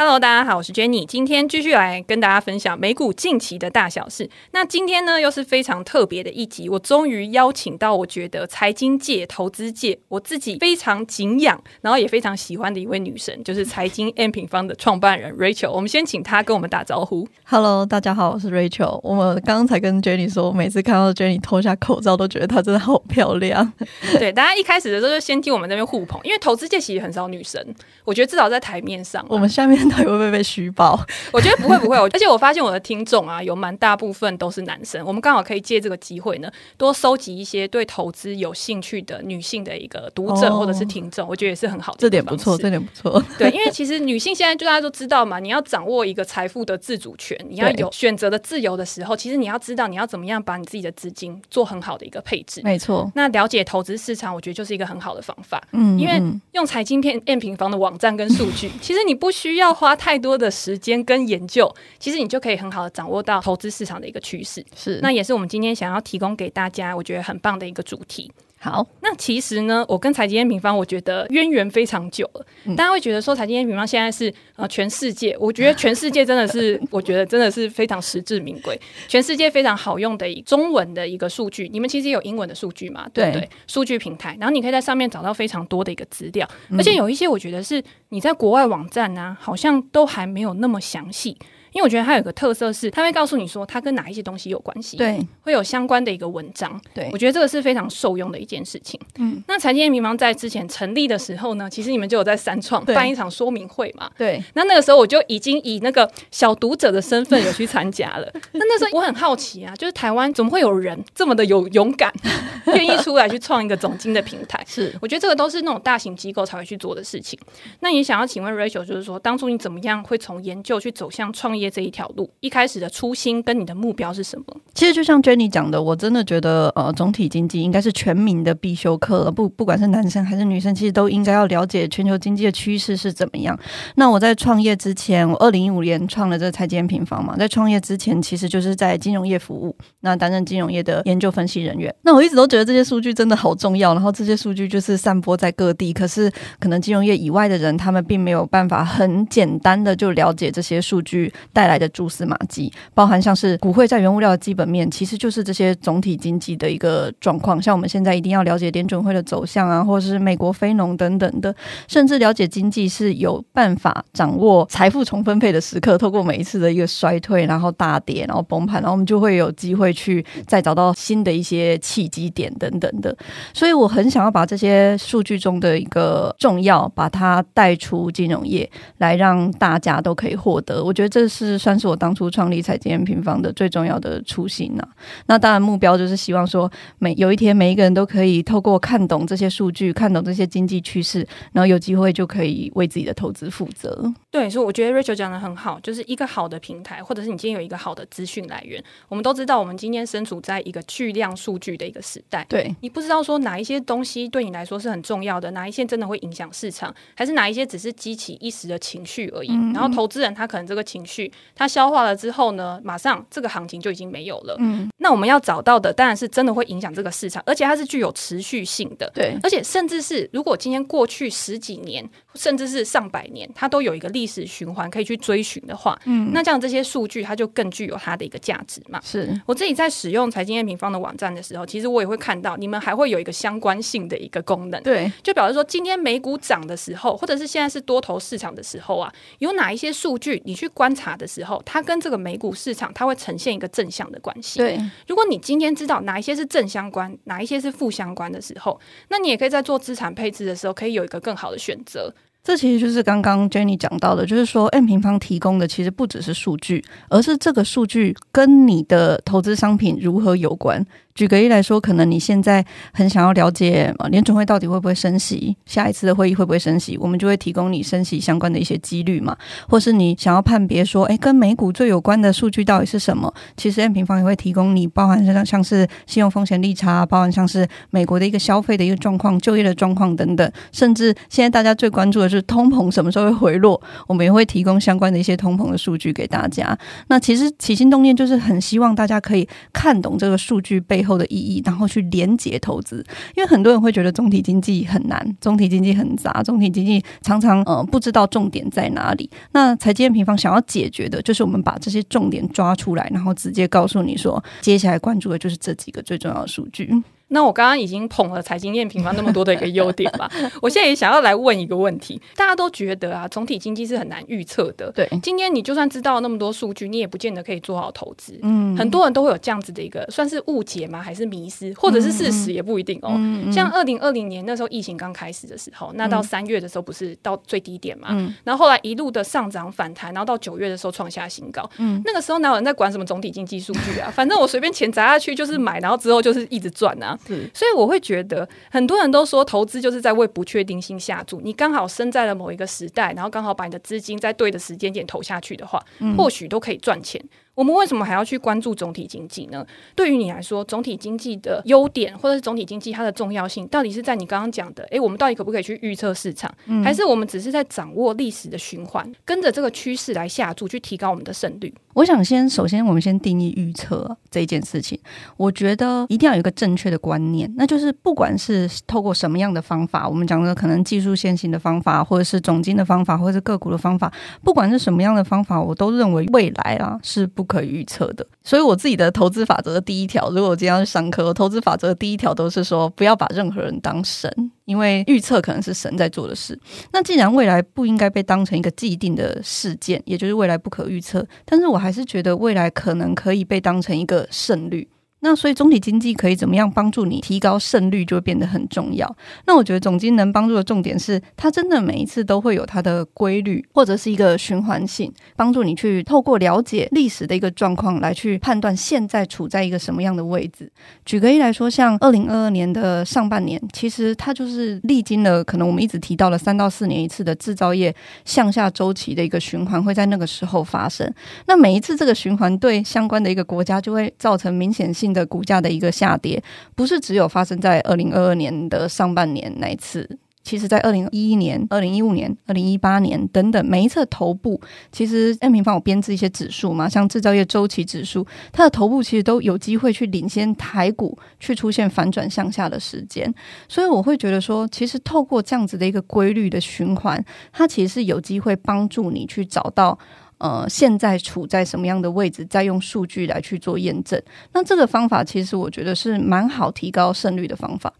Hello，大家好，我是 Jenny，今天继续来跟大家分享美股近期的大小事。那今天呢，又是非常特别的一集，我终于邀请到我觉得财经界、投资界我自己非常敬仰，然后也非常喜欢的一位女神，就是财经 M 平方的创办人 Rachel。我们先请她跟我们打招呼。Hello，大家好，我是 Rachel。我们刚刚才跟 Jenny 说，我每次看到 Jenny 脱下口罩，都觉得她真的好漂亮。对，大家一开始的时候就先听我们这边互捧，因为投资界其实很少女神，我觉得至少在台面上，我们下面。会不会被虚报？我觉得不会，不会。而且我发现我的听众啊，有蛮大部分都是男生。我们刚好可以借这个机会呢，多收集一些对投资有兴趣的女性的一个读者或者是听众，我觉得也是很好的。这点不错，这点不错。对，因为其实女性现在就大家都知道嘛，你要掌握一个财富的自主权，你要有选择的自由的时候，其实你要知道你要怎么样把你自己的资金做很好的一个配置。没错。那了解投资市场，我觉得就是一个很好的方法。嗯，因为用财经片 M 平方的网站跟数据，其实你不需要花太多的。时间跟研究，其实你就可以很好的掌握到投资市场的一个趋势。是，那也是我们今天想要提供给大家，我觉得很棒的一个主题。好，那其实呢，我跟财经 M 平方，我觉得渊源非常久了。嗯、大家会觉得说，财经 M 平方现在是呃全世界，我觉得 全世界真的是，我觉得真的是非常实至名归，全世界非常好用的中文的一个数据。你们其实也有英文的数据嘛？对不对？数据平台，然后你可以在上面找到非常多的一个资料，而且有一些我觉得是你在国外网站呢、啊，好像都还没有那么详细。因为我觉得它有个特色是，它会告诉你说它跟哪一些东西有关系，对，会有相关的一个文章，对，我觉得这个是非常受用的一件事情。嗯，那财经平方在之前成立的时候呢，其实你们就有在三创办一场说明会嘛，对。那那个时候我就已经以那个小读者的身份有去参加了。那那时候我很好奇啊，就是台湾怎么会有人这么的有勇敢，愿意出来去创一个总经的平台？是，我觉得这个都是那种大型机构才会去做的事情。那你想要请问 Rachel，就是说当初你怎么样会从研究去走向创业？这一条路，一开始的初心跟你的目标是什么？其实就像 Jenny 讲的，我真的觉得，呃，总体经济应该是全民的必修课，不不管是男生还是女生，其实都应该要了解全球经济的趋势是怎么样。那我在创业之前，我二零一五年创了这个财经平方嘛，在创业之前，其实就是在金融业服务，那担任金融业的研究分析人员。那我一直都觉得这些数据真的好重要，然后这些数据就是散播在各地，可是可能金融业以外的人，他们并没有办法很简单的就了解这些数据带来的蛛丝马迹，包含像是股汇在原物料的基本面，其实就是这些总体经济的一个状况。像我们现在一定要了解联准会的走向啊，或者是美国非农等等的，甚至了解经济是有办法掌握财富重分配的时刻。透过每一次的一个衰退，然后大跌，然后崩盘，然后我们就会有机会去再找到新的一些契机点等等的。所以我很想要把这些数据中的一个重要，把它带出金融业，来让大家都可以获得。我觉得这是算是我当初创立财经平方的最重要的初心呐、啊，那当然目标就是希望说，每有一天每一个人都可以透过看懂这些数据，看懂这些经济趋势，然后有机会就可以为自己的投资负责。对，所以我觉得 Rachel 讲的很好，就是一个好的平台，或者是你今天有一个好的资讯来源。我们都知道，我们今天身处在一个巨量数据的一个时代。对，你不知道说哪一些东西对你来说是很重要的，哪一些真的会影响市场，还是哪一些只是激起一时的情绪而已。嗯、然后投资人他可能这个情绪他消化了之后呢，马上这个行情就已经没有了。嗯，那我们要找到的当然是真的会影响这个市场，而且它是具有持续性的。对，而且甚至是如果今天过去十几年，甚至是上百年，它都有一个历史循环可以去追寻的话，嗯，那这样这些数据它就更具有它的一个价值嘛。是我自己在使用财经 M 平方的网站的时候，其实我也会看到你们还会有一个相关性的一个功能。对，就表示说今天美股涨的时候，或者是现在是多头市场的时候啊，有哪一些数据你去观察的时候，它跟这个美股市场它会呈现一个正向的关系。对，如果你今天知道哪一些是正相关，哪一些是负相关的时候，那你也可以在做资产配置的时候，可以有一个更好的选择。这其实就是刚刚 Jenny 讲到的，就是说 M 平方提供的其实不只是数据，而是这个数据跟你的投资商品如何有关。举个例来说，可能你现在很想要了解啊，联准会到底会不会升息，下一次的会议会不会升息，我们就会提供你升息相关的一些几率嘛，或是你想要判别说，哎，跟美股最有关的数据到底是什么？其实 M 平方也会提供你，包含像像是信用风险利差，包含像是美国的一个消费的一个状况、就业的状况等等，甚至现在大家最关注的。是通膨什么时候会回落，我们也会提供相关的一些通膨的数据给大家。那其实起心动念就是很希望大家可以看懂这个数据背后后的意义，然后去连接投资。因为很多人会觉得总体经济很难，总体经济很杂，总体经济常常呃不知道重点在哪里。那财经平方想要解决的就是我们把这些重点抓出来，然后直接告诉你说，接下来关注的就是这几个最重要的数据。那我刚刚已经捧了财经 M 平方那么多的一个优点吧，我现在也想要来问一个问题：大家都觉得啊，总体经济是很难预测的。对，今天你就算知道那么多数据，你也不见得可以做好投资。嗯，很多人都会有这样子的一个算是误解吗？还是迷失，或者是事实也不一定哦。嗯、像二零二零年那时候疫情刚开始的时候，那到三月的时候不是到最低点嘛？嗯，然后后来一路的上涨反弹，然后到九月的时候创下新高。嗯，那个时候哪有人在管什么总体经济数据啊？反正我随便钱砸下去就是买，然后之后就是一直赚啊。是，所以我会。觉得很多人都说投资就是在为不确定性下注。你刚好生在了某一个时代，然后刚好把你的资金在对的时间点投下去的话，或许都可以赚钱。我们为什么还要去关注总体经济呢？对于你来说，总体经济的优点或者是总体经济它的重要性，到底是在你刚刚讲的？诶，我们到底可不可以去预测市场？还是我们只是在掌握历史的循环，跟着这个趋势来下注，去提高我们的胜率？我想先，首先我们先定义预测这一件事情。我觉得一定要有一个正确的观念，那就是不管是透过什么样的方法，我们讲的可能技术先行的方法，或者是总经的方法，或者是个股的方法，不管是什么样的方法，我都认为未来啊是不可以预测的。所以我自己的投资法则的第一条，如果我今天要去上课，我投资法则的第一条都是说，不要把任何人当神。因为预测可能是神在做的事，那既然未来不应该被当成一个既定的事件，也就是未来不可预测，但是我还是觉得未来可能可以被当成一个胜率。那所以总体经济可以怎么样帮助你提高胜率，就会变得很重要。那我觉得总经能帮助的重点是，它真的每一次都会有它的规律，或者是一个循环性，帮助你去透过了解历史的一个状况来去判断现在处在一个什么样的位置。举个例来说，像二零二二年的上半年，其实它就是历经了可能我们一直提到了三到四年一次的制造业向下周期的一个循环，会在那个时候发生。那每一次这个循环对相关的一个国家就会造成明显性的股价的一个下跌，不是只有发生在二零二二年的上半年那一次，其实在二零一一年、二零一五年、二零一八年等等每一次头部，其实 M 平方有编制一些指数嘛，像制造业周期指数，它的头部其实都有机会去领先台股去出现反转向下的时间，所以我会觉得说，其实透过这样子的一个规律的循环，它其实是有机会帮助你去找到。呃，现在处在什么样的位置？再用数据来去做验证。那这个方法其实我觉得是蛮好提高胜率的方法。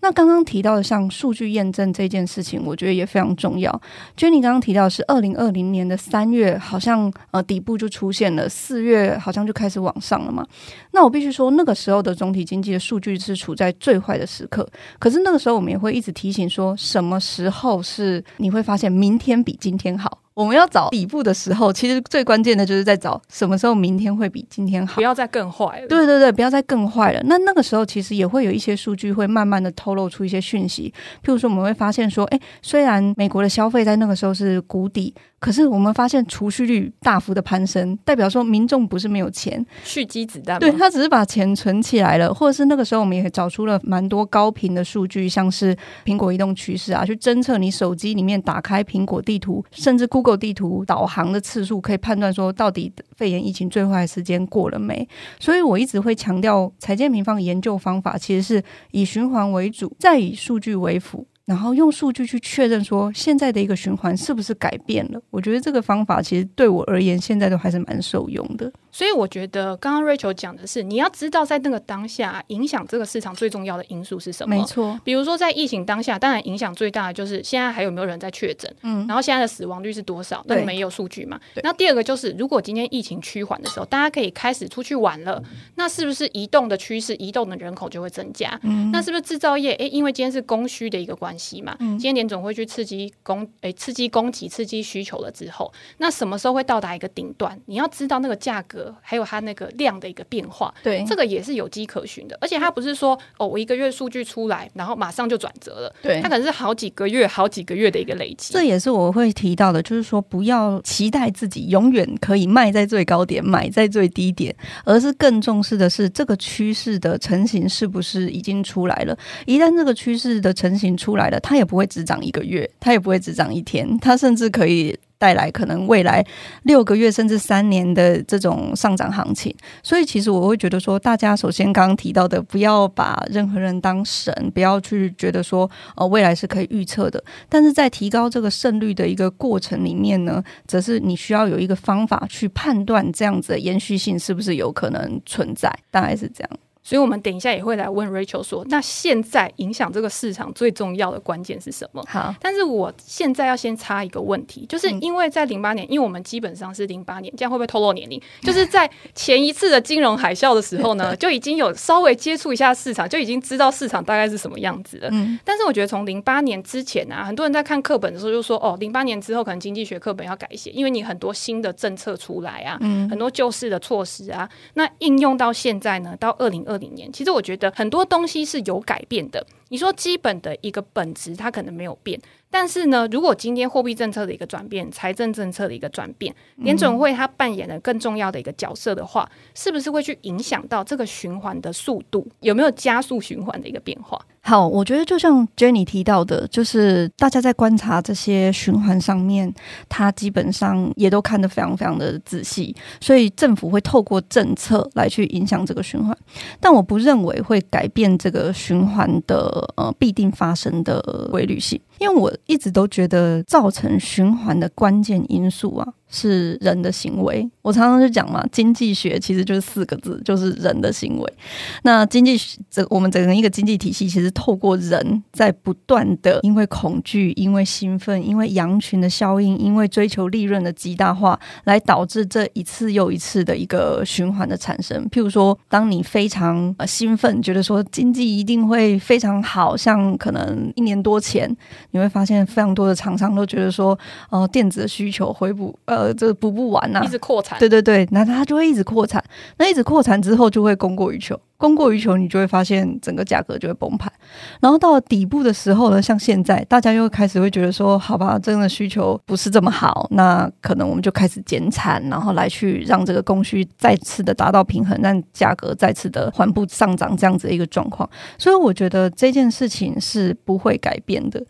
那刚刚提到的像数据验证这件事情，我觉得也非常重要。Jenny 刚刚提到是二零二零年的三月，好像呃底部就出现了，四月好像就开始往上了嘛。那我必须说，那个时候的总体经济的数据是处在最坏的时刻。可是那个时候我们也会一直提醒说，什么时候是你会发现明天比今天好。我们要找底部的时候，其实最关键的就是在找什么时候明天会比今天好，不要再更坏了。对对对，不要再更坏了。那那个时候其实也会有一些数据会慢慢的透露出一些讯息，譬如说我们会发现说，哎，虽然美国的消费在那个时候是谷底。可是我们发现储蓄率大幅的攀升，代表说民众不是没有钱，蓄积子弹，对，他只是把钱存起来了，或者是那个时候我们也找出了蛮多高频的数据，像是苹果移动趋势啊，去侦测你手机里面打开苹果地图，甚至 Google 地图导航的次数，可以判断说到底肺炎疫情最坏的时间过了没。所以我一直会强调，财经 M 平方研究方法其实是以循环为主，再以数据为辅。然后用数据去确认说，现在的一个循环是不是改变了？我觉得这个方法其实对我而言，现在都还是蛮受用的。所以我觉得刚刚 Rachel 讲的是，你要知道在那个当下影响这个市场最重要的因素是什么？没错。比如说在疫情当下，当然影响最大的就是现在还有没有人在确诊，嗯，然后现在的死亡率是多少？那你们也有数据嘛？对。那第二个就是，如果今天疫情趋缓的时候，大家可以开始出去玩了，那是不是移动的趋势，移动的人口就会增加？嗯。那是不是制造业？诶，因为今天是供需的一个关系嘛，嗯。今天联总会去刺激供，诶，刺激供给，刺激需求了之后，那什么时候会到达一个顶端？你要知道那个价格，还有它那个量的一个变化，对，这个也是有迹可循的。而且它不是说哦，我一个月数据出来，然后马上就转折了，对，它可能是好几个月、好几个月的一个累积。这也是我会提到的，就是说不要期待自己永远可以卖在最高点，买在最低点，而是更重视的是这个趋势的成型是不是已经出来了。一旦这个趋势的成型出来，它也不会只涨一个月，它也不会只涨一天，它甚至可以。带来可能未来六个月甚至三年的这种上涨行情，所以其实我会觉得说，大家首先刚刚提到的，不要把任何人当神，不要去觉得说，呃，未来是可以预测的。但是在提高这个胜率的一个过程里面呢，则是你需要有一个方法去判断这样子的延续性是不是有可能存在，大概是这样。所以，我们等一下也会来问 Rachel 说，那现在影响这个市场最重要的关键是什么？好，但是我现在要先插一个问题，就是因为在零八年，因为我们基本上是零八年，这样会不会透露年龄？就是在前一次的金融海啸的时候呢，就已经有稍微接触一下市场，就已经知道市场大概是什么样子了。嗯，但是我觉得从零八年之前啊，很多人在看课本的时候就说，哦，零八年之后可能经济学课本要改写，因为你很多新的政策出来啊，嗯，很多救市的措施啊，那应用到现在呢，到二零二零年，其实我觉得。很多东西是有改变的。你说基本的一个本质，它可能没有变。但是呢，如果今天货币政策的一个转变，财政政策的一个转变，联准会它扮演了更重要的一个角色的话，是不是会去影响到这个循环的速度？有没有加速循环的一个变化？好，我觉得就像 Jenny 提到的，就是大家在观察这些循环上面，它基本上也都看得非常非常的仔细，所以政府会透过政策来去影响这个循环，但我不认为会改变这个循环的呃必定发生的规律性。因为我一直都觉得，造成循环的关键因素啊，是人的行为。我常常就讲嘛，经济学其实就是四个字，就是人的行为。那经济，这我们整个一个经济体系，其实透过人在不断的，因为恐惧，因为兴奋，因为羊群的效应，因为追求利润的极大化，来导致这一次又一次的一个循环的产生。譬如说，当你非常呃兴奋，觉得说经济一定会非常好，像可能一年多前。你会发现非常多的厂商都觉得说，呃，电子的需求回补，呃，这补不完呐、啊，一直扩产。对对对，那它就会一直扩产，那一直扩产之后就会供过于求。供过于求，你就会发现整个价格就会崩盘。然后到了底部的时候呢，像现在，大家又开始会觉得说，好吧，真的需求不是这么好，那可能我们就开始减产，然后来去让这个供需再次的达到平衡，让价格再次的缓步上涨，这样子的一个状况。所以我觉得这件事情是不会改变的。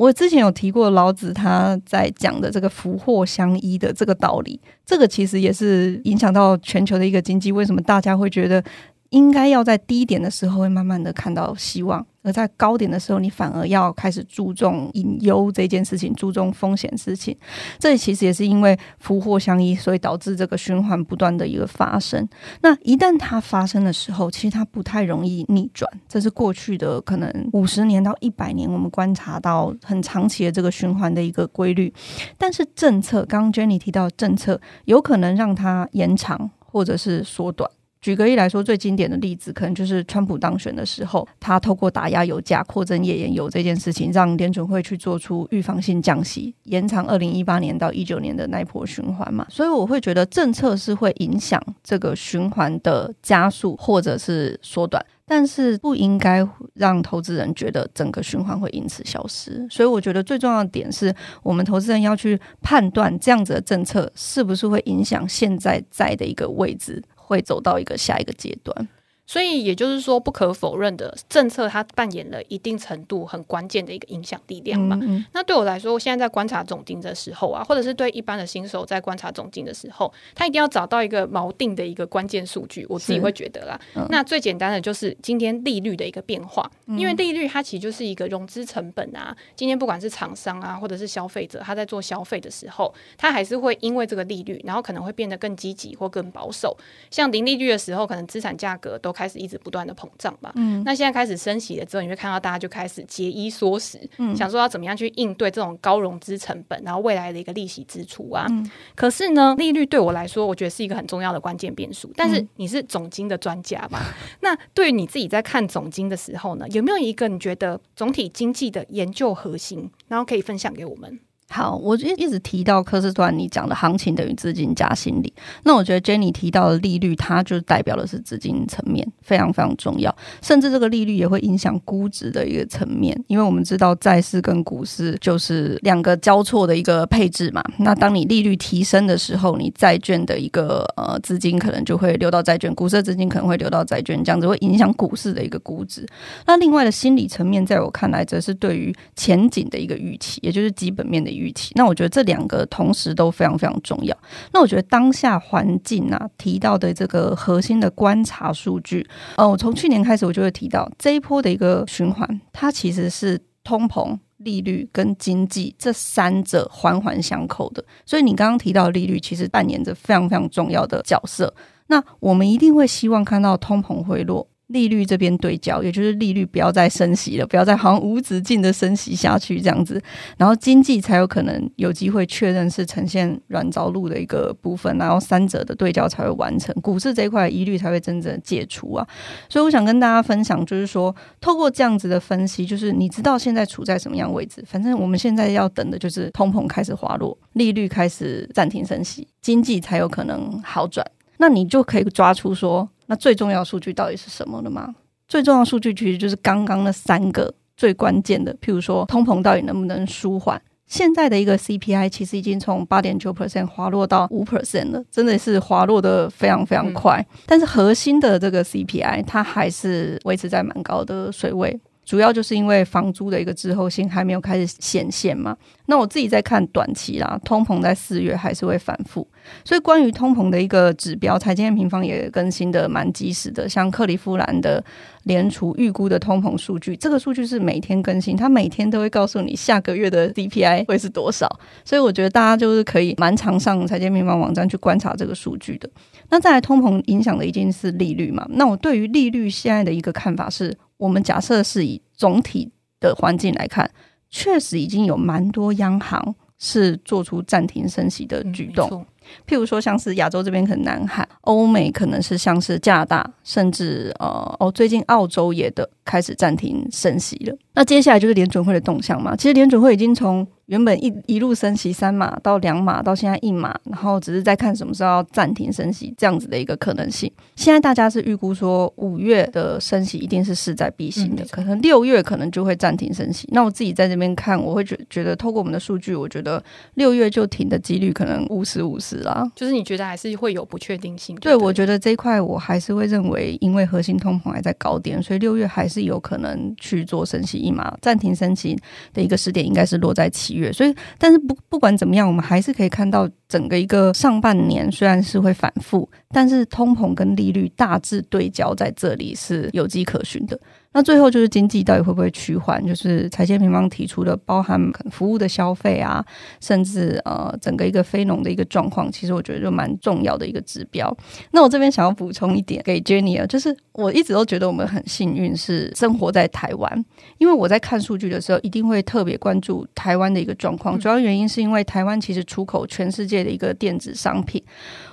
我之前有提过老子他在讲的这个福祸相依的这个道理，这个其实也是影响到全球的一个经济。为什么大家会觉得？应该要在低点的时候会慢慢的看到希望，而在高点的时候，你反而要开始注重隐忧这件事情，注重风险事情。这其实也是因为福祸相依，所以导致这个循环不断的一个发生。那一旦它发生的时候，其实它不太容易逆转。这是过去的可能五十年到一百年，我们观察到很长期的这个循环的一个规律。但是政策，刚刚 Jenny 提到政策，有可能让它延长或者是缩短。举个例来说，最经典的例子可能就是川普当选的时候，他透过打压油价、扩增页岩油这件事情，让联准会去做出预防性降息，延长二零一八年到一九年的那一波循环嘛。所以我会觉得政策是会影响这个循环的加速或者是缩短，但是不应该让投资人觉得整个循环会因此消失。所以我觉得最重要的点是我们投资人要去判断这样子的政策是不是会影响现在在的一个位置。会走到一个下一个阶段。所以也就是说，不可否认的，政策它扮演了一定程度很关键的一个影响力量嘛。嗯嗯。那对我来说，我现在在观察总经的时候啊，或者是对一般的新手在观察总经的时候，他一定要找到一个锚定的一个关键数据。我自己会觉得啦，嗯、那最简单的就是今天利率的一个变化，因为利率它其实就是一个融资成本啊。今天不管是厂商啊，或者是消费者，他在做消费的时候，他还是会因为这个利率，然后可能会变得更积极或更保守。像零利率的时候，可能资产价格都开始一直不断的膨胀吧，嗯，那现在开始升息了之后，你会看到大家就开始节衣缩食，嗯，想说要怎么样去应对这种高融资成本，然后未来的一个利息支出啊。嗯，可是呢，利率对我来说，我觉得是一个很重要的关键变数。但是你是总经的专家嘛？嗯，那对于你自己在看总经的时候呢，有没有一个你觉得总体经济的研究核心，然后可以分享给我们？好，我就一直提到科斯托兰尼讲的行情等于资金加心理。那我觉得 Jenny 提到的利率，它就代表的是资金层面，非常非常重要。甚至这个利率也会影响估值的一个层面，因为我们知道债市跟股市就是两个交错的一个配置嘛。那当你利率提升的时候，你债券的一个呃资金可能就会流到债券，股市的资金可能会流到债券，这样子会影响股市的一个估值。那另外的心理层面，在我看来，则是对于前景的一个预期，也就是基本面的预期，那我觉得这两个同时都非常非常重要。那我觉得当下环境啊，提到的这个核心的观察数据，呃，我从去年开始我就会提到这一波的一个循环，它其实是通膨、利率跟经济这三者环环相扣的。所以你刚刚提到利率，其实扮演着非常非常重要的角色。那我们一定会希望看到通膨回落。利率这边对焦，也就是利率不要再升息了，不要再好像无止境的升息下去这样子，然后经济才有可能有机会确认是呈现软着陆的一个部分，然后三者的对焦才会完成，股市这一块疑虑才会真正解除啊。所以我想跟大家分享，就是说透过这样子的分析，就是你知道现在处在什么样位置，反正我们现在要等的就是通膨开始滑落，利率开始暂停升息，经济才有可能好转，那你就可以抓出说。那最重要的数据到底是什么了吗？最重要的数据其实就是刚刚那三个最关键的，譬如说通膨到底能不能舒缓？现在的一个 CPI 其实已经从八点九 percent 滑落到五 percent 了，真的是滑落的非常非常快。嗯。但是核心的这个 CPI 它还是维持在蛮高的水位。主要就是因为房租的一个滞后性还没有开始显现嘛。那我自己在看短期啦，通膨在四月还是会反复。所以关于通膨的一个指标，财经平方也更新的蛮及时的。像克利夫兰的联储预估的通膨数据，这个数据是每天更新，它每天都会告诉你下个月的 CPI 会是多少。所以我觉得大家就是可以蛮常上财经平方网站去观察这个数据的。那再来，通膨影响的一定是利率嘛。那我对于利率现在的一个看法是。我们假设是以总体的环境来看，确实已经有蛮多央行是做出暂停升息的举动。嗯，譬如说，像是亚洲这边可能南韩，欧美可能是像是加拿大，甚至呃哦，最近澳洲也的开始暂停升息了。那接下来就是联准会的动向嘛。其实联准会已经从原本一一路升息三码到两码，到现在一码，然后只是在看什么时候要暂停升息这样子的一个可能性。现在大家是预估说五月的升息一定是势在必行的，可能六月可能就会暂停升息。那我自己在这边看，我会觉觉得透过我们的数据，我觉得六月就停的几率可能五十五十啦。就是你觉得还是会有不确定性？对，我觉得这一块我还是会认为，因为核心通膨还在高点，所以六月还是有可能去做升息一码，暂停升息的一个时点应该是落在七月。所以，但是不不管怎么样，我们还是可以看到整个一个上半年虽然是会反复，但是通膨跟利率大致对焦在这里是有迹可循的。那最后就是经济到底会不会趋缓？就是财经平方提出的，包含服务的消费啊，甚至呃整个一个非农的一个状况，其实我觉得就蛮重要的一个指标。那我这边想要补充一点给 Jenny 啊，就是我一直都觉得我们很幸运是生活在台湾，因为我在看数据的时候一定会特别关注台湾的一个状况。主要原因是因为台湾其实出口全世界的一个电子商品。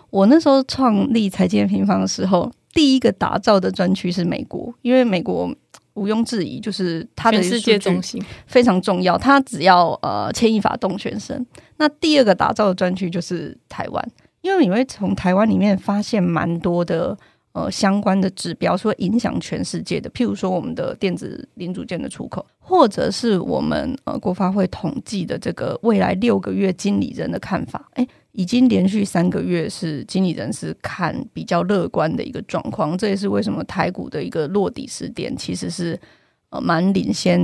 我那时候创立财经平方的时候，第一个打造的专区是美国，因为美国。毋庸置疑，就是它的世界中心非常重要。它只要呃牵一发动全身。那第二个打造的专区就是台湾，因为你会从台湾里面发现蛮多的呃相关的指标，说影响全世界的。譬如说我们的电子零组件的出口，或者是我们呃国发会统计的这个未来六个月经理人的看法。诶已经连续三个月是经理人是看比较乐观的一个状况，这也是为什么台股的一个落底时点其实是呃蛮领先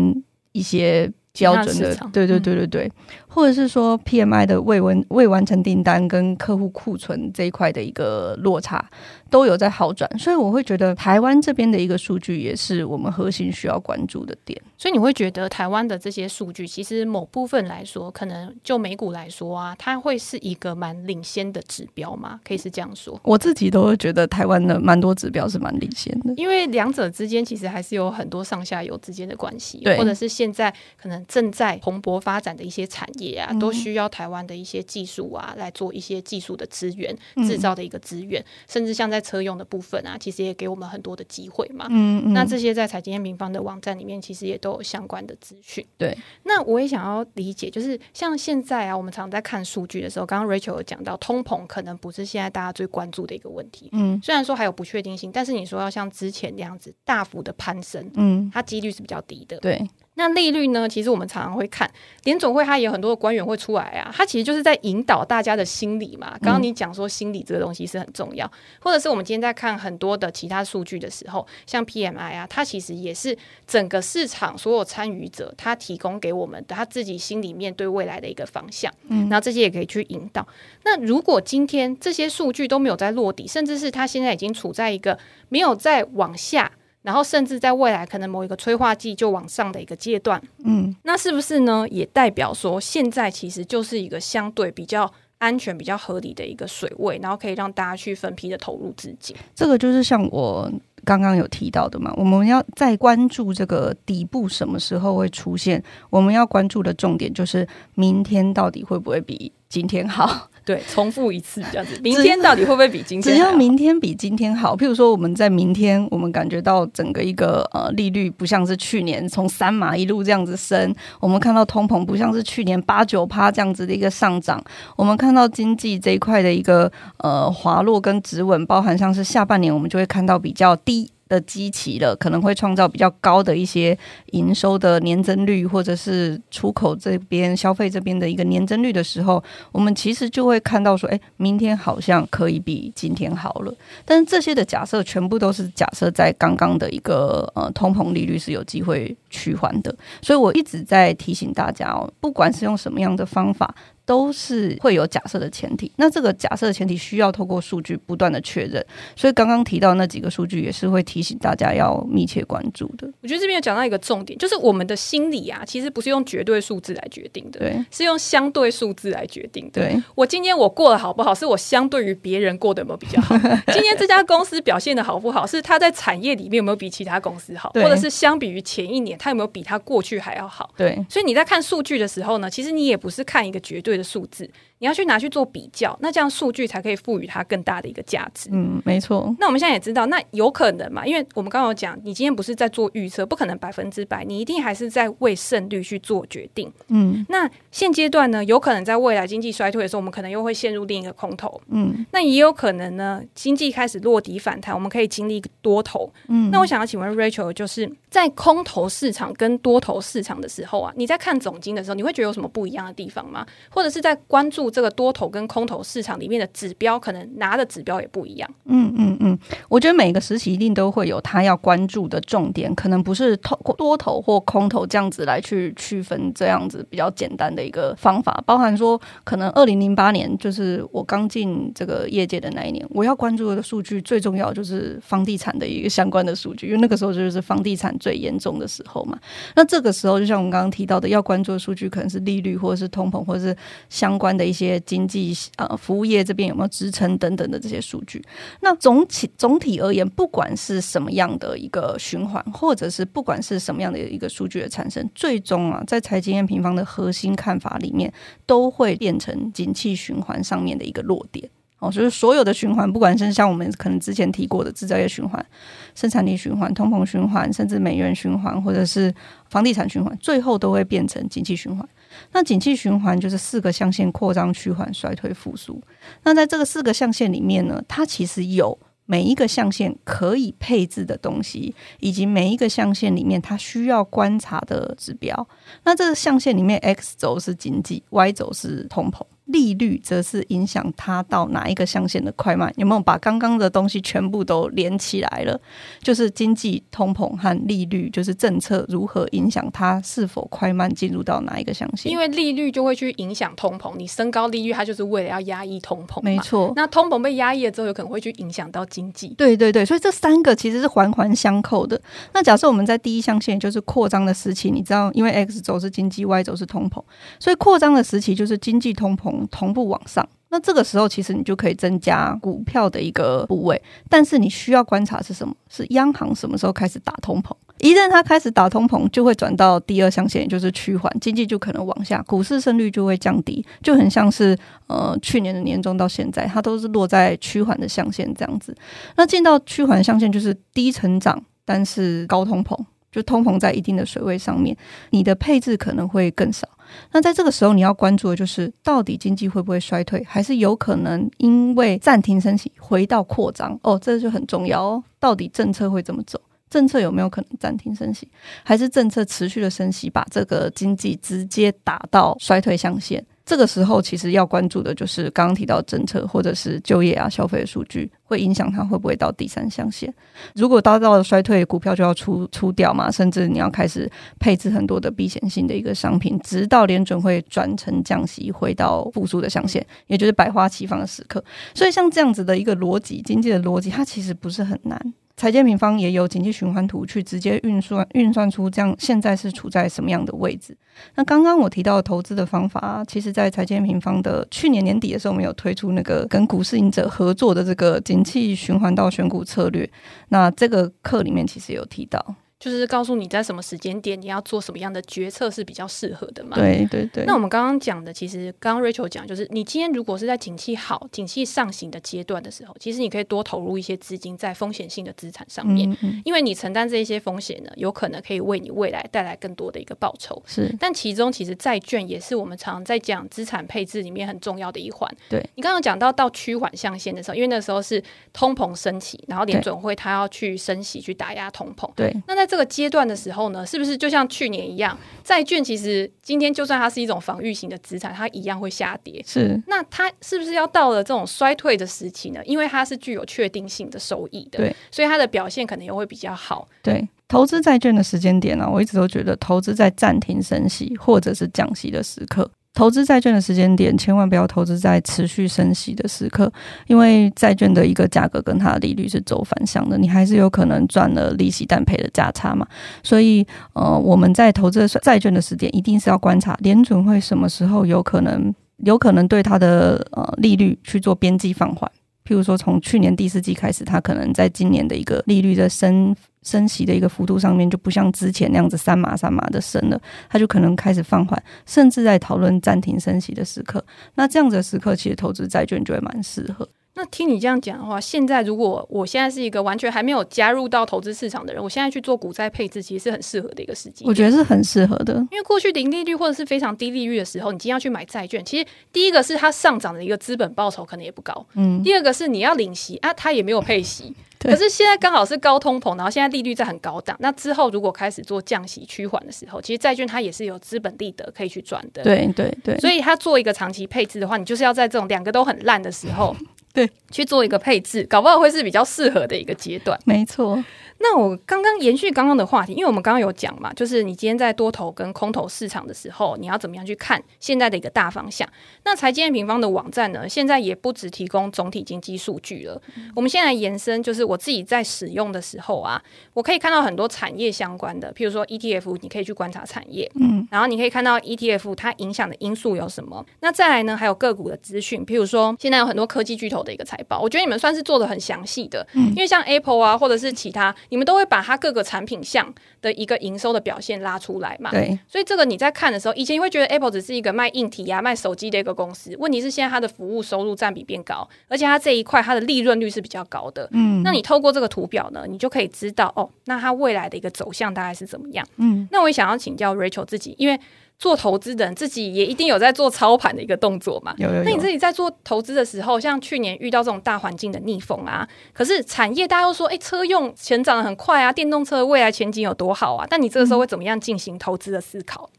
一些标准的，对对对对对，或者是说 PMI 的未完未完成订单跟客户库存这一块的一个落差。都有在好转，所以我会觉得台湾这边的一个数据也是我们核心需要关注的点。所以你会觉得台湾的这些数据，其实某部分来说，可能就美股来说啊，它会是一个蛮领先的指标吗？可以是这样说？我自己都会觉得台湾的蛮多指标是蛮领先的，因为两者之间其实还是有很多上下游之间的关系，或者是现在可能能正在蓬勃发展的一些产业啊，都需要台湾的一些技术啊来做一些技术的资源、制造的一个资源，甚至像在车用的部分啊，其实也给我们很多的机会嘛。嗯嗯。那这些在财经 M 平方的网站里面，其实也都有相关的资讯。对。那我也想要理解，就是像现在啊，我们常常在看数据的时候，刚刚 Rachel 有讲到，通膨可能不是现在大家最关注的一个问题。嗯。虽然说还有不确定性，但是你说要像之前那样子大幅的攀升，嗯，它几率是比较低的。对。那利率呢？其实我们常常会看联总会，它也有很多的官员会出来啊。它其实就是在引导大家的心理嘛。刚刚你讲说心理这个东西是很重要，嗯、或者是我们今天在看很多的其他数据的时候，像 PMI 啊，它其实也是整个市场所有参与者他提供给我们的他自己心里面对未来的一个方向。嗯，然后这些也可以去引导。那如果今天这些数据都没有在落地，甚至是它现在已经处在一个没有再往下。然后甚至在未来可能某一个催化剂就往上的一个阶段，嗯，那是不是呢？也代表说现在其实就是一个相对比较安全、比较合理的一个水位，然后可以让大家去分批的投入资金。这个就是像我刚刚有提到的嘛，我们要再关注这个底部什么时候会出现，我们要关注的重点就是明天到底会不会比今天好。对，重复一次这样子，明天到底会不会比今天？只要明天比今天好，譬如说我们在明天，我们感觉到整个一个呃利率不像是去年从三码一路这样子升，我们看到通膨不像是去年八九趴这样子的一个上涨，我们看到经济这一块的一个呃滑落跟止稳，包含像是下半年我们就会看到比较低。的基期了，可能会创造比较高的一些营收的年增率，或者是出口这边消费这边的一个年增率的时候，我们其实就会看到说，哎，明天好像可以比今天好了。但是这些的假设全部都是假设在刚刚的一个呃通膨利率是有机会趋缓的，所以我一直在提醒大家哦，不管是用什么样的方法。都是会有假设的前提，那这个假设的前提需要透过数据不断的确认，所以刚刚提到那几个数据也是会提醒大家要密切关注的。我觉得这边有讲到一个重点，就是我们的心理啊，其实不是用绝对数字来决定的，对，是用相对数字来决定的。对，我今天我过得好不好，是我相对于别人过得有没有比较好。今天这家公司表现的好不好，是他在产业里面有没有比其他公司好，或者是相比于前一年，他有没有比他过去还要好。对，所以你在看数据的时候呢，其实你也不是看一个绝对的数字。你要去拿去做比较，那这样数据才可以赋予它更大的一个价值。嗯，没错。那我们现在也知道，那有可能嘛？因为我们刚刚有讲，你今天不是在做预测，不可能百分之百，你一定还是在为胜率去做决定。嗯，那现阶段呢，有可能在未来经济衰退的时候，我们可能又会陷入另一个空头。嗯，那也有可能呢，经济开始落底反弹，我们可以经历一个多头。嗯，那我想要请问 Rachel，就是在空头市场跟多头市场的时候啊，你在看总经的时候，你会觉得有什么不一样的地方吗？或者是在关注？这个多头跟空头市场里面的指标，可能拿的指标也不一样。嗯嗯嗯，我觉得每个时期一定都会有他要关注的重点，可能不是头多头或空头这样子来去区分，这样子比较简单的一个方法。包含说，可能二零零八年就是我刚进这个业界的那一年，我要关注的数据最重要就是房地产的一个相关的数据，因为那个时候就是房地产最严重的时候嘛。那这个时候，就像我们刚刚提到的，要关注的数据可能是利率，或者是通膨，或者是相关的一些。些经济呃服务业这边有没有支撑等等的这些数据，那总体总体而言，不管是什么样的一个循环，或者是不管是什么样的一个数据的产生，最终啊，在财经 M 平方的核心看法里面，都会变成景气循环上面的一个落点。哦，就是所有的循环，不管是像我们可能之前提过的制造业循环、生产力循环、通膨循环，甚至美元循环，或者是房地产循环，最后都会变成景气循环。那景气循环就是四个象限：扩张、趋缓、衰退、复苏。那在这个四个象限里面呢，它其实有每一个象限可以配置的东西，以及每一个象限里面它需要观察的指标。那这个象限里面，X 轴是经济，Y 轴是通膨。利率则是影响它到哪一个象限的快慢，有没有把刚刚的东西全部都连起来了？就是经济通膨和利率，就是政策如何影响它是否快慢进入到哪一个象限？因为利率就会去影响通膨，你升高利率，它就是为了要压抑通膨。没错，那通膨被压抑了之后，有可能会去影响到经济。对对对，所以这三个其实是环环相扣的。那假设我们在第一象限，就是扩张的时期，你知道，因为 X 轴是经济，Y 轴是通膨，所以扩张的时期就是经济通膨。同步往上，那这个时候其实你就可以增加股票的一个部位，但是你需要观察是什么？是央行什么时候开始打通膨？一旦它开始打通膨，就会转到第二象限，也就是趋缓，经济就可能往下，股市胜率就会降低，就很像是呃去年的年中到现在，它都是落在趋缓的象限这样子。那进到趋缓象限就是低成长，但是高通膨。就通膨在一定的水位上面，你的配置可能会更少。那在这个时候，你要关注的就是，到底经济会不会衰退，还是有可能因为暂停升息回到扩张？哦，这就很重要哦。到底政策会怎么走？政策有没有可能暂停升息，还是政策持续的升息，把这个经济直接打到衰退象限？这个时候，其实要关注的就是刚刚提到政策，或者是就业啊、消费的数据，会影响它会不会到第三象限。如果达到了衰退，股票就要出出掉嘛，甚至你要开始配置很多的避险性的一个商品，直到联准会转成降息，回到复苏的象限，也就是百花齐放的时刻。所以，像这样子的一个逻辑，经济的逻辑，它其实不是很难。财经平方也有经济循环图，去直接运算运算出这样现在是处在什么样的位置。那刚刚我提到的投资的方法，其实在财经平方的去年年底的时候，我们有推出那个跟股市赢者合作的这个景气循环到选股策略。那这个课里面其实有提到。就是告诉你在什么时间点你要做什么样的决策是比较适合的嘛？对对对。那我们刚刚讲的，其实刚刚 Rachel 讲，就是你今天如果是在景气好、景气上行的阶段的时候，其实你可以多投入一些资金在风险性的资产上面，嗯嗯，因为你承担这一些风险呢，有可能可以为你未来带来更多的一个报酬。是。但其中其实债券也是我们常常在讲资产配置里面很重要的一环。对。你刚刚讲到到趋缓象限的时候，因为那时候是通膨升起，然后联准会它要去升息去打压通膨。对。那在这个阶段的时候。呢，是不是就像去年一样，债券其实今天就算它是一种防御型的资产，它一样会下跌。是，那它是不是要到了这种衰退的时期呢？因为它是具有确定性的收益的，对，所以它的表现可能也会比较好。对，投资债券的时间点呢、啊，我一直都觉得投资在暂停升息或者是降息的时刻。投资债券的时间点，千万不要投资在持续升息的时刻，因为债券的一个价格跟它的利率是走反向的，你还是有可能赚了利息但赔的价差嘛。所以，呃，我们在投资债券的时点，一定是要观察联准会什么时候有可能有可能对它的呃利率去做边际放缓。譬如说，从去年第四季开始，它可能在今年的一个利率的升升息的一个幅度上面，就不像之前那样子三码三码的升了，它就可能开始放缓，甚至在讨论暂停升息的时刻。那这样子的时刻，其实投资债券就会蛮适合。那听你这样讲的话，现在如果我现在是一个完全还没有加入到投资市场的人，我现在去做股债配置，其实是很适合的一个时机。我觉得是很适合的，因为过去零利率或者是非常低利率的时候，你今天要去买债券，其实第一个是它上涨的一个资本报酬可能也不高，嗯，第二个是你要领息啊，它也没有配息。可是现在刚好是高通膨，然后现在利率在很高档，那之后如果开始做降息趋缓的时候，其实债券它也是有资本利得可以去赚的。对对对，所以它做一个长期配置的话，你就是要在这种两个都很烂的时候。对，去做一个配置，搞不好会是比较适合的一个阶段。没错。那我刚刚延续刚刚的话题，因为我们刚刚有讲嘛，就是你今天在多头跟空头市场的时候，你要怎么样去看现在的一个大方向？那财经平方的网站呢，现在也不只提供总体经济数据了。嗯、我们现在延伸，就是我自己在使用的时候啊，我可以看到很多产业相关的，譬如说 ETF，你可以去观察产业，嗯，然后你可以看到 ETF 它影响的因素有什么。那再来呢，还有个股的资讯，譬如说现在有很多科技巨头的一个财报，我觉得你们算是做的很详细的，嗯，因为像 Apple 啊，或者是其他，你们都会把它各个产品项的一个营收的表现拉出来嘛？对，所以这个你在看的时候，以前你会觉得 Apple 只是一个卖硬体呀、啊、卖手机的一个公司。问题是现在它的服务收入占比变高，而且它这一块它的利润率是比较高的。嗯，那你透过这个图表呢，你就可以知道哦，那它未来的一个走向大概是怎么样？嗯，那我也想要请教 Rachel 自己，因为。做投资的人自己也一定有在做操盘的一个动作嘛？有有有。那你自己在做投资的时候，像去年遇到这种大环境的逆风啊，可是产业大家都说，哎，车用成长得很快啊，电动车未来前景有多好啊？但你这个时候会怎么样进行投资的思考？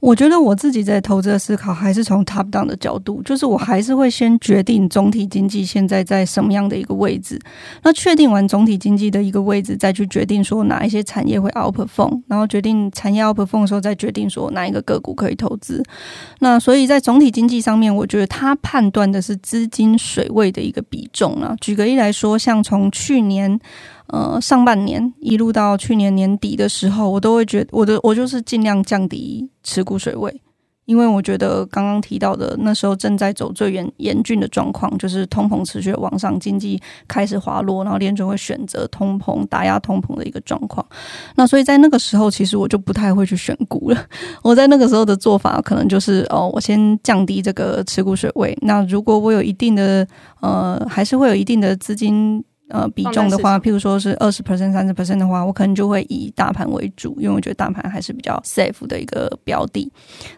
我觉得我自己在投资的思考还是从 top down 的角度，就是我还是会先决定总体经济现在在什么样的一个位置。那确定完总体经济的一个位置，再去决定说哪一些产业会 outperform，然后决定产业 outperform 的时候，再决定说哪一个个股可以投资。那所以在总体经济上面，我觉得它判断的是资金水位的一个比重啊。举个例来说，像从去年。呃，上半年一路到去年年底的时候，我都会觉得我的我就是尽量降低持股水位。因为我觉得刚刚提到的那时候正在走最严严峻的状况，就是通膨持续往上，经济开始滑落，然后联准会选择通膨打压通膨的一个状况。那所以在那个时候，其实我就不太会去选股了。我在那个时候的做法，可能就是哦，我先降低这个持股水位。那如果我有一定的呃，还是会有一定的资金。呃，比重的话，譬如说是二十 percent、三十 percent 的话，我可能就会以大盘为主，因为我觉得大盘还是比较 safe 的一个标的。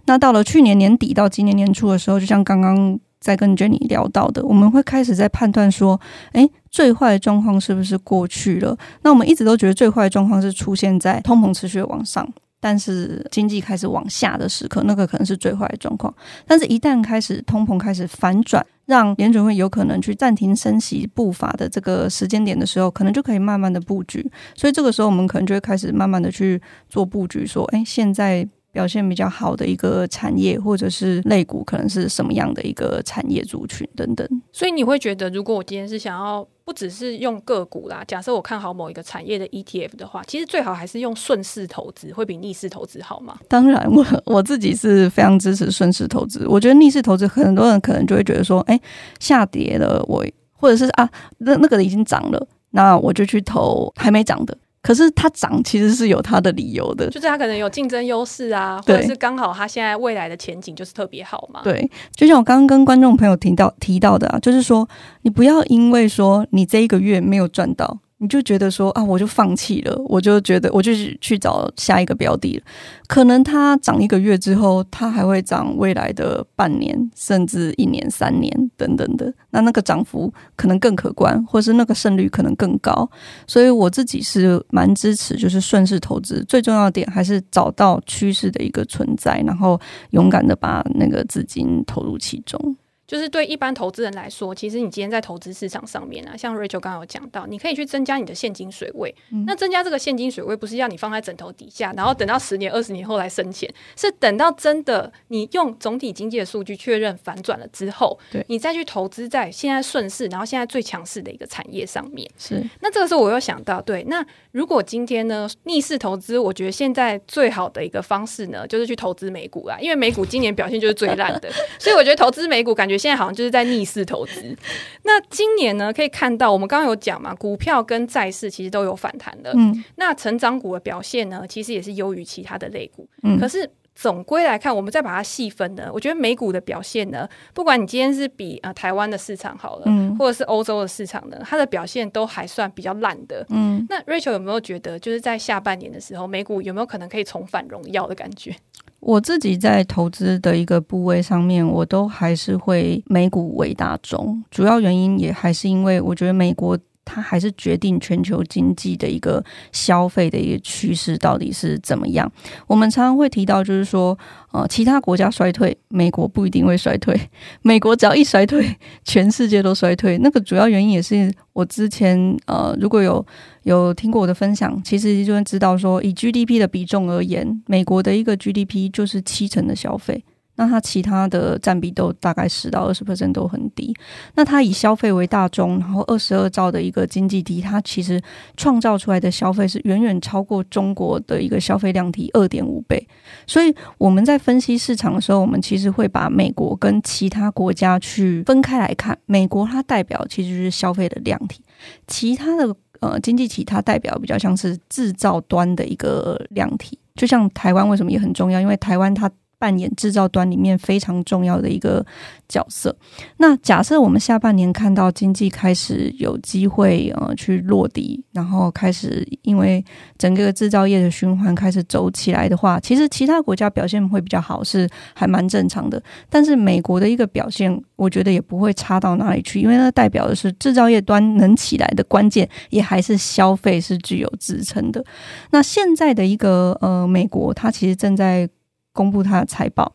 那到了去年年底到今年年初的时候，就像刚刚在跟 Jenny 聊到的，我们会开始在判断说，诶，最坏的状况是不是过去了？那我们一直都觉得最坏的状况是出现在通膨持续往上。但是经济开始往下的时刻，那个可能是最坏的状况。但是，一旦开始通膨开始反转，让联准会有可能去暂停升息步伐的这个时间点的时候，可能就可以慢慢的布局。所以，这个时候我们可能就会开始慢慢的去做布局，说，哎，现在。表现比较好的一个产业，或者是类股，可能是什么样的一个产业族群等等。所以你会觉得，如果我今天是想要不只是用个股啦，假设我看好某一个产业的 ETF 的话，其实最好还是用顺势投资，会比逆势投资好吗？当然，我我自己是非常支持顺势投资。我觉得逆势投资，很多人可能就会觉得说，哎，下跌了，我或者是啊，那那个已经涨了，那我就去投还没涨的。可是它涨其实是有它的理由的，就是它可能有竞争优势啊，或者是刚好它现在未来的前景就是特别好嘛。对，就像我刚刚跟观众朋友提到提到的啊，就是说你不要因为说你这一个月没有赚到。你就觉得说啊，我就放弃了，我就觉得我就去找下一个标的了。可能它涨一个月之后，它还会涨未来的半年，甚至一年、三年等等的。那那个涨幅可能更可观，或是那个胜率可能更高。所以我自己是蛮支持，就是顺势投资。最重要的点还是找到趋势的一个存在，然后勇敢的把那个资金投入其中。就是对一般投资人来说，其实你今天在投资市场上面啊，像 Rachel 刚刚有讲到，你可以去增加你的现金水位。嗯、那增加这个现金水位，不是要你放在枕头底下，然后等到十年、二十年后来生钱，是等到真的你用总体经济的数据确认反转了之后，对你再去投资在现在顺势，然后现在最强势的一个产业上面。是。那这个时候我又想到，对，那如果今天呢逆势投资，我觉得现在最好的一个方式呢，就是去投资美股啦，因为美股今年表现就是最烂的，所以我觉得投资美股感觉。现在好像就是在逆势投资。那今年呢，可以看到我们刚刚有讲嘛，股票跟债市其实都有反弹的。嗯，那成长股的表现呢，其实也是优于其他的类股。嗯，可是总归来看，我们再把它细分呢，我觉得美股的表现呢，不管你今天是比啊、呃、台湾的市场好了，嗯，或者是欧洲的市场呢，它的表现都还算比较烂的。嗯，那 Rachel 有没有觉得，就是在下半年的时候，美股有没有可能可以重返荣耀的感觉？我自己在投资的一个部位上面，我都还是会美股为大宗，主要原因也还是因为我觉得美国。它还是决定全球经济的一个消费的一个趋势到底是怎么样。我们常常会提到，就是说，呃，其他国家衰退，美国不一定会衰退。美国只要一衰退，全世界都衰退。那个主要原因也是我之前呃，如果有有听过我的分享，其实就会知道说，以 GDP 的比重而言，美国的一个 GDP 就是七成的消费。那它其他的占比都大概十到二十 percent 都很低。那它以消费为大宗，然后二十二兆的一个经济体，它其实创造出来的消费是远远超过中国的一个消费量体二点五倍。所以我们在分析市场的时候，我们其实会把美国跟其他国家去分开来看。美国它代表其实就是消费的量体，其他的呃经济体它代表比较像是制造端的一个量体。就像台湾为什么也很重要？因为台湾它扮演制造端里面非常重要的一个角色。那假设我们下半年看到经济开始有机会呃去落地，然后开始因为整个制造业的循环开始走起来的话，其实其他国家表现会比较好，是还蛮正常的。但是美国的一个表现，我觉得也不会差到哪里去，因为它代表的是制造业端能起来的关键，也还是消费是具有支撑的。那现在的一个呃美国，它其实正在。公布它的财报，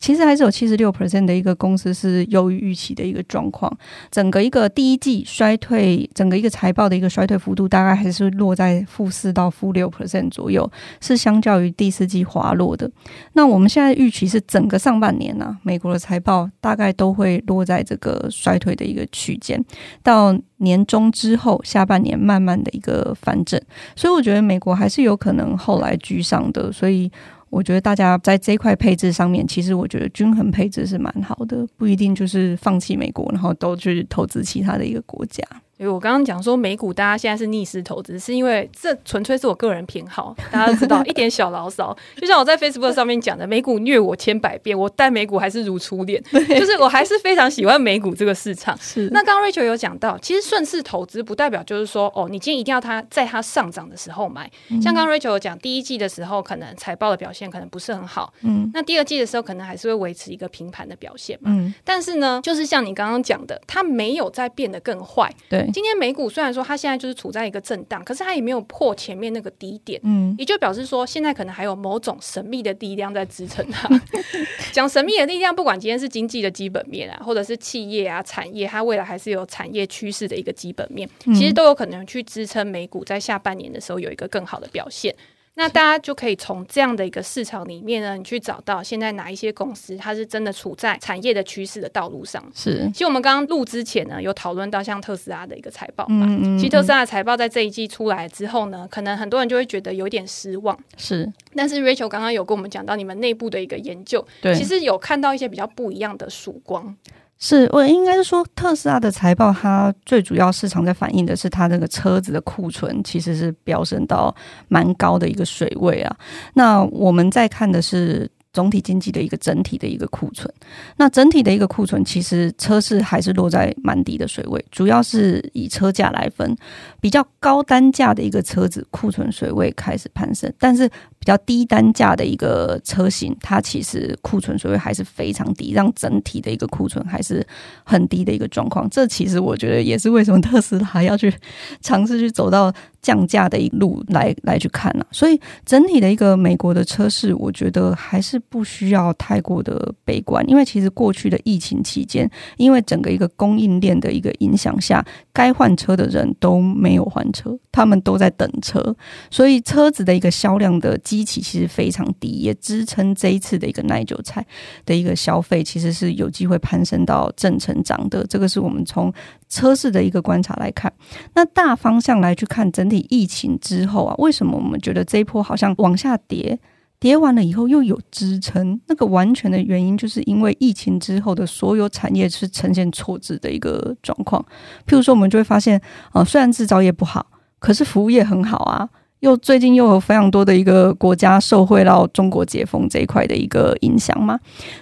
其实还是有七十六 percent 的一个公司是优于预期的一个状况。整个一个第一季衰退，整个一个财报的一个衰退幅度大概还是落在负四到负六 percent 左右，是相较于第四季滑落的。那我们现在预期是整个上半年呢、美国的财报大概都会落在这个衰退的一个区间，到年终之后，下半年慢慢的一个反正。所以我觉得美国还是有可能后来居上的，所以。我觉得大家在这块配置上面，其实我觉得均衡配置是蛮好的，不一定就是放弃美国，然后都去投资其他的一个国家。因为我刚刚讲说美股，大家现在是逆势投资，是因为这纯粹是我个人偏好。大家都知道 一点小牢骚，就像我在 Facebook 上面讲的，美股虐我千百遍，我待美股还是如初恋，就是我还是非常喜欢美股这个市场。是。那刚刚 Rachel 有讲到，其实顺势投资不代表就是说，哦，你今天一定要它在它上涨的时候买。嗯、像刚刚 Rachel 有讲，第一季的时候可能财报的表现可能不是很好，嗯，那第二季的时候可能还是会维持一个平盘的表现嘛，嗯。但是呢，就是像你刚刚讲的，它没有再变得更坏。对，今天美股虽然说它现在就是处在一个震荡，可是它也没有破前面那个低点，嗯，也就表示说现在可能还有某种神秘的力量在支撑它。讲神秘的力量，不管今天是经济的基本面啊，或者是企业啊、产业，它未来还是有产业趋势的一个基本面，其实都有可能去支撑美股在下半年的时候有一个更好的表现。那大家就可以从这样的一个市场里面呢，你去找到现在哪一些公司，它是真的处在产业的趋势的道路上。是，其实我们刚刚录之前呢，有讨论到像特斯拉的一个财报嘛。嗯，嗯，嗯。其实特斯拉的财报在这一季出来之后呢，可能很多人就会觉得有点失望。是。但是 Rachel 刚刚有跟我们讲到你们内部的一个研究，对，其实有看到一些比较不一样的曙光。是我应该是说，特斯拉的财报，它最主要市场在反映的是它这个车子的库存其实是飙升到蛮高的一个水位啊。那我们在看的是。总体经济的一个整体的一个库存，那整体的一个库存，其实车市还是落在蛮低的水位，主要是以车价来分，比较高单价的一个车子库存水位开始攀升，但是较低单价的一个车型，它其实库存水位还是非常低，让整体的一个库存还是很低的一个状况。这其实我觉得也是为什么特斯拉要去 尝试去走到。降价的一路来来去看啊，所以整体的一个美国的车市，我觉得还是不需要太过的悲观，因为其实过去的疫情期间，因为整个一个供应链的一个影响下，该换车的人都没有换车，他们都在等车，所以车子的一个销量的基期其实非常低，也支撑这一次的一个耐久财的一个消费，其实是有机会攀升到正成长的。这个是我们从车市的一个观察来看，那大方向来去看整体疫情之后啊，为什么我们觉得这一波好像往下跌，跌完了以后又有支撑？那个完全的原因就是因为疫情之后的所有产业是呈现错置的一个状况。譬如说，我们就会发现啊，虽然制造业不好，可是服务业很好啊。又最近又有非常多的一个国家受惠到中国解封这一块的一个影响嘛。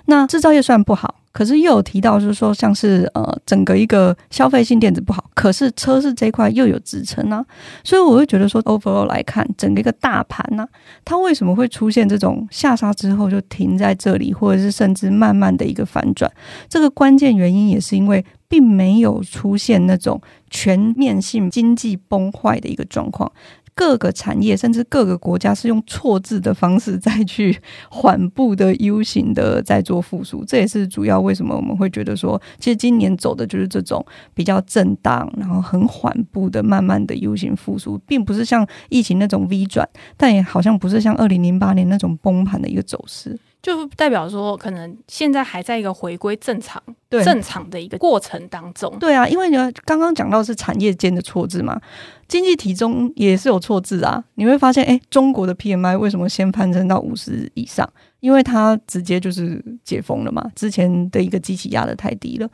那制造业虽然不好。可是又有提到，就是说，像是呃，整个一个消费性电子不好，可是车市这一块又有支撑呢，所以我会觉得说，overall 来看，整个一个大盘呢、它为什么会出现这种下杀之后就停在这里，或者是甚至慢慢的一个反转？这个关键原因也是因为并没有出现那种全面性经济崩坏的一个状况。各个产业甚至各个国家是用错字的方式再去 缓步的 U 型的在做复苏，这也是主要为什么我们会觉得说，其实今年走的就是这种比较震荡，然后很缓步的慢慢的 U 型复苏，并不是像疫情那种 V 转，但也好像不是像二零零八年那种崩盘的一个走势。就代表说，可能现在还在一个回归正常、正常的一个过程当中。对啊，因为呢，刚刚讲到是产业间的错字嘛，经济体中也是有错字啊。你会发现，哎，中国的 PMI 为什么先攀升到五十以上？因为它直接就是解封了嘛，之前的一个机器压的太低了，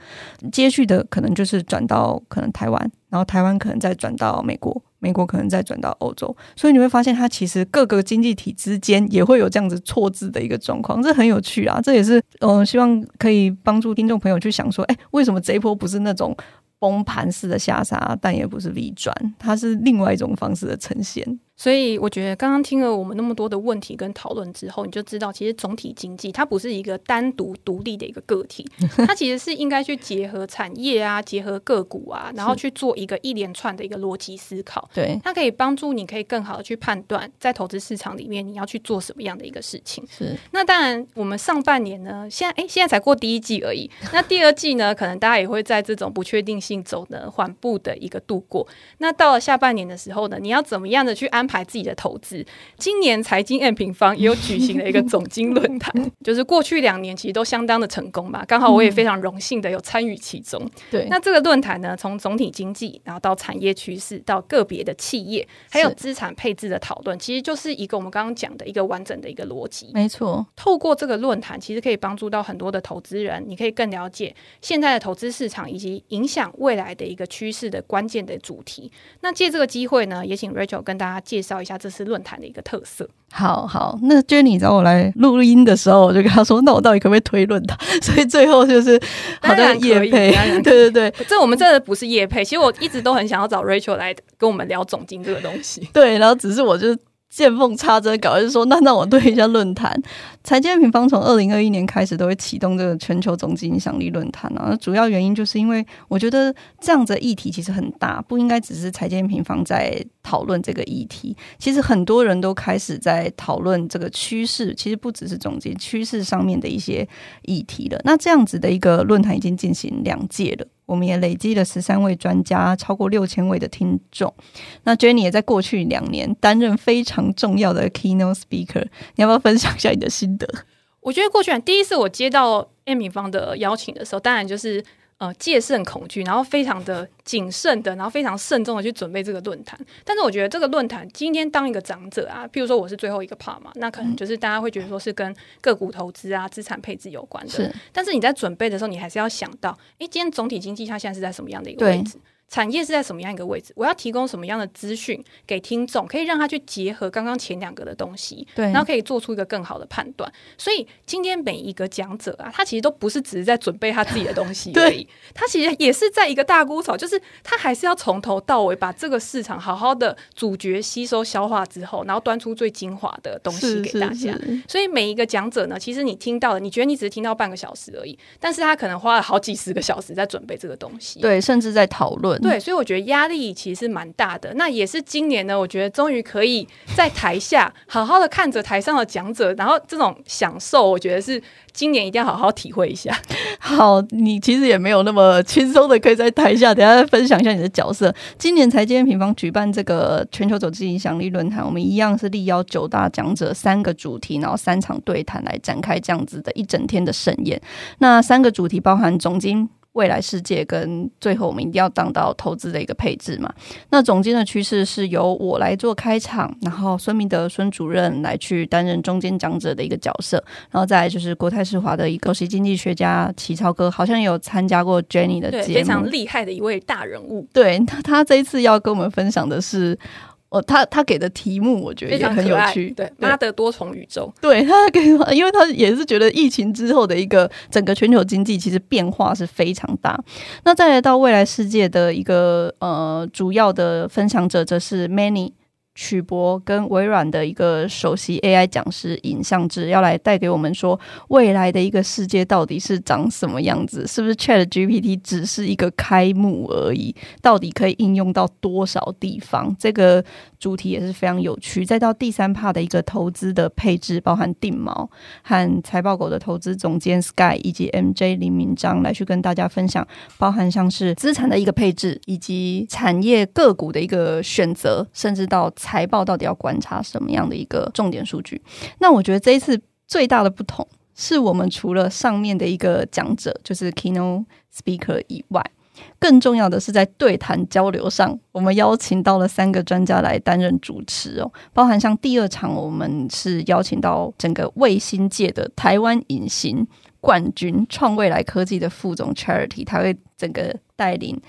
接续的可能就是转到可能台湾，然后台湾可能再转到美国。美国可能再转到欧洲，所以你会发现它其实各个经济体之间也会有这样子错字的一个状况，这很有趣啊！这也是嗯、希望可以帮助听众朋友去想说，哎，为什么这一波不是那种崩盘式的下杀，但也不是 V 转，它是另外一种方式的呈现。所以我觉得，刚刚听了我们那么多的问题跟讨论之后，你就知道，其实总体经济它不是一个单独独立的一个个体，它其实是应该去结合产业啊，结合个股啊，然后去做一个一连串的一个逻辑思考。对，它可以帮助你可以更好的去判断，在投资市场里面你要去做什么样的一个事情。是。那当然，我们上半年呢，现在哎，现在才过第一季而已。那第二季呢，可能大家也会在这种不确定性走的缓步的一个度过。那到了下半年的时候呢，你要怎么样的去安排？排自己的投资。今年财经 M 平方也有举行了一个总经论坛，就是过去两年其实都相当的成功吧。刚好我也非常荣幸的有参与其中。对，那这个论坛呢，从总体经济，然后到产业趋势，到个别的企业，还有资产配置的讨论，其实就是一个我们刚刚讲的一个完整的一个逻辑。没错，透过这个论坛，其实可以帮助到很多的投资人，你可以更了解现在的投资市场以及影响未来的一个趋势的关键的主题。那借这个机会呢，也请 Rachel 跟大家介绍一下这次论坛的一个特色。好好，那 Jenny 找我来录音的时候，我就跟他说：“那我到底可不可以推论坛？”所以最后就是好像叶配，对对对，这我们真的不是叶配。其实我一直都很想要找 Rachel 来跟我们聊总经这个东西。对，然后只是我就。见缝插针搞，就说，那那我对一下论坛。财经平方从二零二一年开始都会启动这个全球总经影响力论坛啊。主要原因就是因为我觉得这样子的议题其实很大，不应该只是财经平方在讨论这个议题。其实很多人都开始在讨论这个趋势，其实不只是总经趋势上面的一些议题了。那这样子的一个论坛已经进行两届了。我们也累积了十三位专家，超过六千位的听众。那 Jenny 也在过去两年担任非常重要的 keynote speaker，你要不要分享一下你的心得？我觉得过去第一次我接到 Amy 方的邀请的时候，当然就是。呃，戒慎恐惧，然后非常的谨慎的，然后非常慎重的去准备这个论坛。但是我觉得这个论坛今天当一个长者啊，譬如说我是最后一个 part 嘛，那可能就是大家会觉得说是跟个股投资啊、资产配置有关的。是，但是你在准备的时候，你还是要想到，哎，今天总体经济它现在是在什么样的一个位置？产业是在什么样一个位置？我要提供什么样的资讯给听众，可以让他去结合刚刚前两个的东西，对，然后可以做出一个更好的判断。所以今天每一个讲者啊，他其实都不是只是在准备他自己的东西 而已，他其实也是在一个大姑草，就是他还是要从头到尾把这个市场好好的咀嚼、吸收、消化之后，然后端出最精华的东西给大家。所以每一个讲者呢，其实你听到了，你觉得你只是听到半个小时而已，但是他可能花了好几十个小时在准备这个东西，对，甚至在讨论。对，所以我觉得压力其实蛮大的。那也是今年呢，我觉得终于可以在台下好好的看着台上的讲者，然后这种享受，我觉得是今年一定要好好体会一下。好，你其实也没有那么轻松的，可以在台下等下分享一下你的角色。今年财经平方举办这个全球总经影响力论坛，我们一样是力邀九大讲者，三个主题，然后三场对谈来展开这样子的一整天的盛宴。那三个主题包含总经。未来世界跟最后我们一定要当到投资的一个配置嘛。那总监的趋势是由我来做开场，然后孙明德孙主任来去担任中间讲者的一个角色，然后再来就是国泰世华的一个首席经济学家齐超哥，好像有参加过 Jenny 的节目，非常厉害的一位大人物。对，他他这一次要跟我们分享的是。哦，他他给的题目我觉得也很有趣，对，他的多重宇宙，对 他给，因为他也是觉得疫情之后的一个整个全球经济其实变化是非常大。那再来到未来世界的一个呃主要的分享者，则是 Manny。曲博跟微软的一个首席 AI 讲师尹相志要来带给我们说，未来的一个世界到底是长什么样子？是不是 ChatGPT 只是一个开幕而已？到底可以应用到多少地方？这个主题也是非常有趣。再到第三 part 的一个投资的配置，包含定锚和财报狗的投资总监 Sky 以及 MJ 林明章来去跟大家分享，包含像是资产的一个配置，以及产业个股的一个选择，甚至到。财报到底要观察什么样的一个重点数据？那我觉得这一次最大的不同是我们除了上面的一个讲者，就是 keynote speaker 以外，更重要的是在对谈交流上，我们邀请到了三个专家来担任主持哦，包含像第二场，我们是邀请到整个卫星界的台湾隐形冠军创未来科技的副总 Charity，他会整个带领。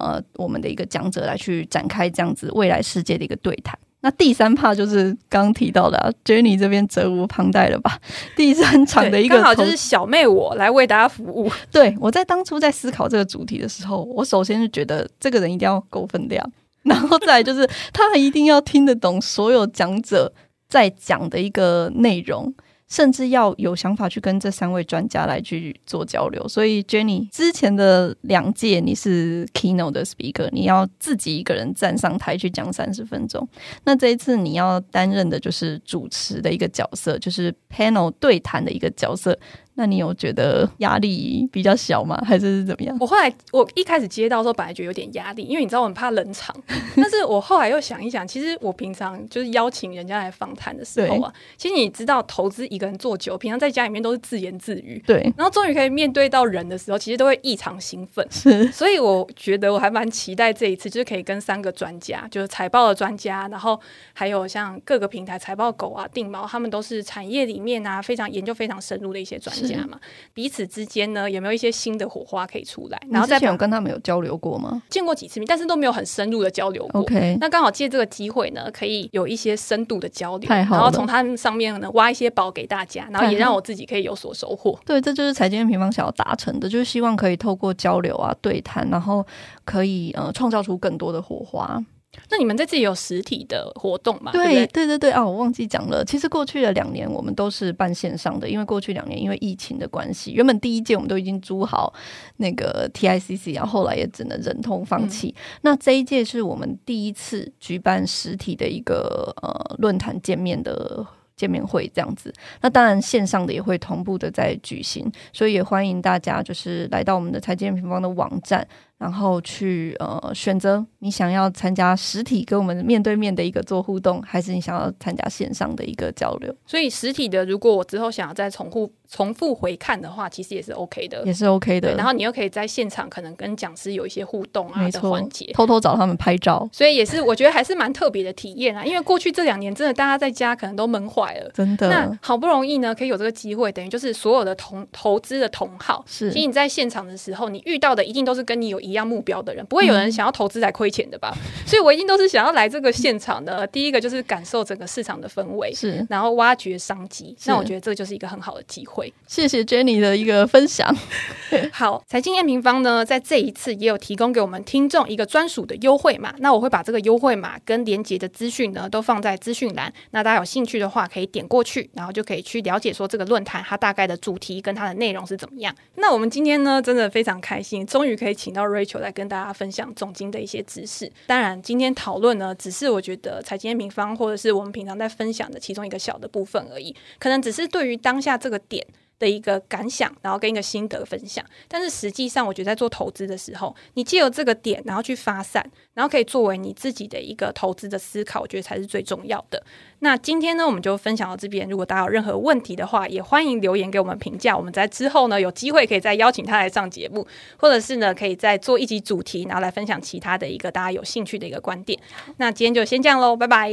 呃，我们的一个讲者来去展开这样子未来世界的一个对谈。那第三 part 就是刚刚提到的、啊、Jenny 这边责无旁贷了吧？第三场的一个刚好就是小妹我来为大家服务。对，我在当初在思考这个主题的时候，我首先是觉得这个人一定要够分量，然后再来就是他一定要听得懂所有讲者在讲的一个内容。甚至要有想法去跟这三位专家来去做交流，所以 Jenny 之前的两届你是 keynote 的 speaker，你要自己一个人站上台去讲三十分钟。那这一次你要担任的就是主持的一个角色，就是 panel 对谈的一个角色。那你有觉得压力比较小吗？还是怎么样？我后来我一开始接到的时候，本来觉得有点压力，因为你知道我很怕冷场。但是我后来又想一想，其实我平常就是邀请人家来访谈的时候啊，其实你知道，投资一个人做久，平常在家里面都是自言自语，对。然后终于可以面对到人的时候，其实都会异常兴奋。是，所以我觉得我还蛮期待这一次，就是可以跟三个专家，就是财报的专家，然后还有像各个平台财报狗啊、定猫，他们都是产业里面啊非常研究非常深入的一些专家嘛。彼此之间呢，有没有一些新的火花可以出来？然后再有跟他们有交流过吗？见过几次面，但是都没有很深入的交流过。OK，那刚好借这个机会呢，可以有一些深度的交流，然后从他们上面呢挖一些宝给大家，然后也让我自己可以有所收获。对，这就是财经 M 平方想要达成的，就是希望可以透过交流啊、对谈，然后可以呃创造出更多的火花。那你们这次也有实体的活动吗？对对对，对啊！我忘记讲了，其实过去的两年我们都是办线上的，因为过去两年因为疫情的关系，原本第一届我们都已经租好那个 TICC，然后后来也只能忍痛放弃。嗯、那这一届是我们第一次举办实体的一个呃论坛见面的见面会这样子。那当然线上的也会同步的在举行，所以也欢迎大家就是来到我们的财经平方的网站。然后去呃选择你想要参加实体跟我们面对面的一个做互动，还是你想要参加线上的一个交流。所以实体的，如果我之后想要再重复重复回看的话，其实也是 OK 的，也是 OK 的。然后你又可以在现场可能跟讲师有一些互动啊的环节，偷偷找他们拍照。所以也是我觉得还是蛮特别的体验啊。因为过去这两年真的大家在家可能都闷坏了，真的。那好不容易呢，可以有这个机会，等于就是所有的同投资的同好，是。其实你在现场的时候，你遇到的一定都是跟你有一样目标的人。不会有人想要投资来亏钱的吧？嗯、所以我一定都是想要来这个现场的。第一个就是感受整个市场的氛围，是，然后挖掘商机。那我觉得这就是一个很好的机会。谢谢 Jenny 的一个分享。好，财经 M 平方呢，在这一次也有提供给我们听众一个专属的优惠码。那我会把这个优惠码跟连接的资讯呢，都放在资讯栏。那大家有兴趣的话，可以点过去，然后就可以去了解说这个论坛它大概的主题跟它的内容是怎么样。那我们今天呢，真的非常开心，终于可以请到追求来跟大家。分享总经的一些知识，当然今天讨论呢，只是我觉得财经平方或者是我们平常在分享的其中一个小的部分而已，可能只是对于当下这个点的一个感想，然后跟一个心得分享。但是实际上，我觉得在做投资的时候，你借由这个点，然后去发散，然后可以作为你自己的一个投资的思考，我觉得才是最重要的。那今天呢，我们就分享到这边。如果大家有任何问题的话，也欢迎留言给我们评价。我们在之后呢，有机会可以再邀请他来上节目，或者是呢，可以再做一集主题，然后来分享其他的一个大家有兴趣的一个观点。那今天就先这样喽，拜拜，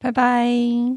拜拜。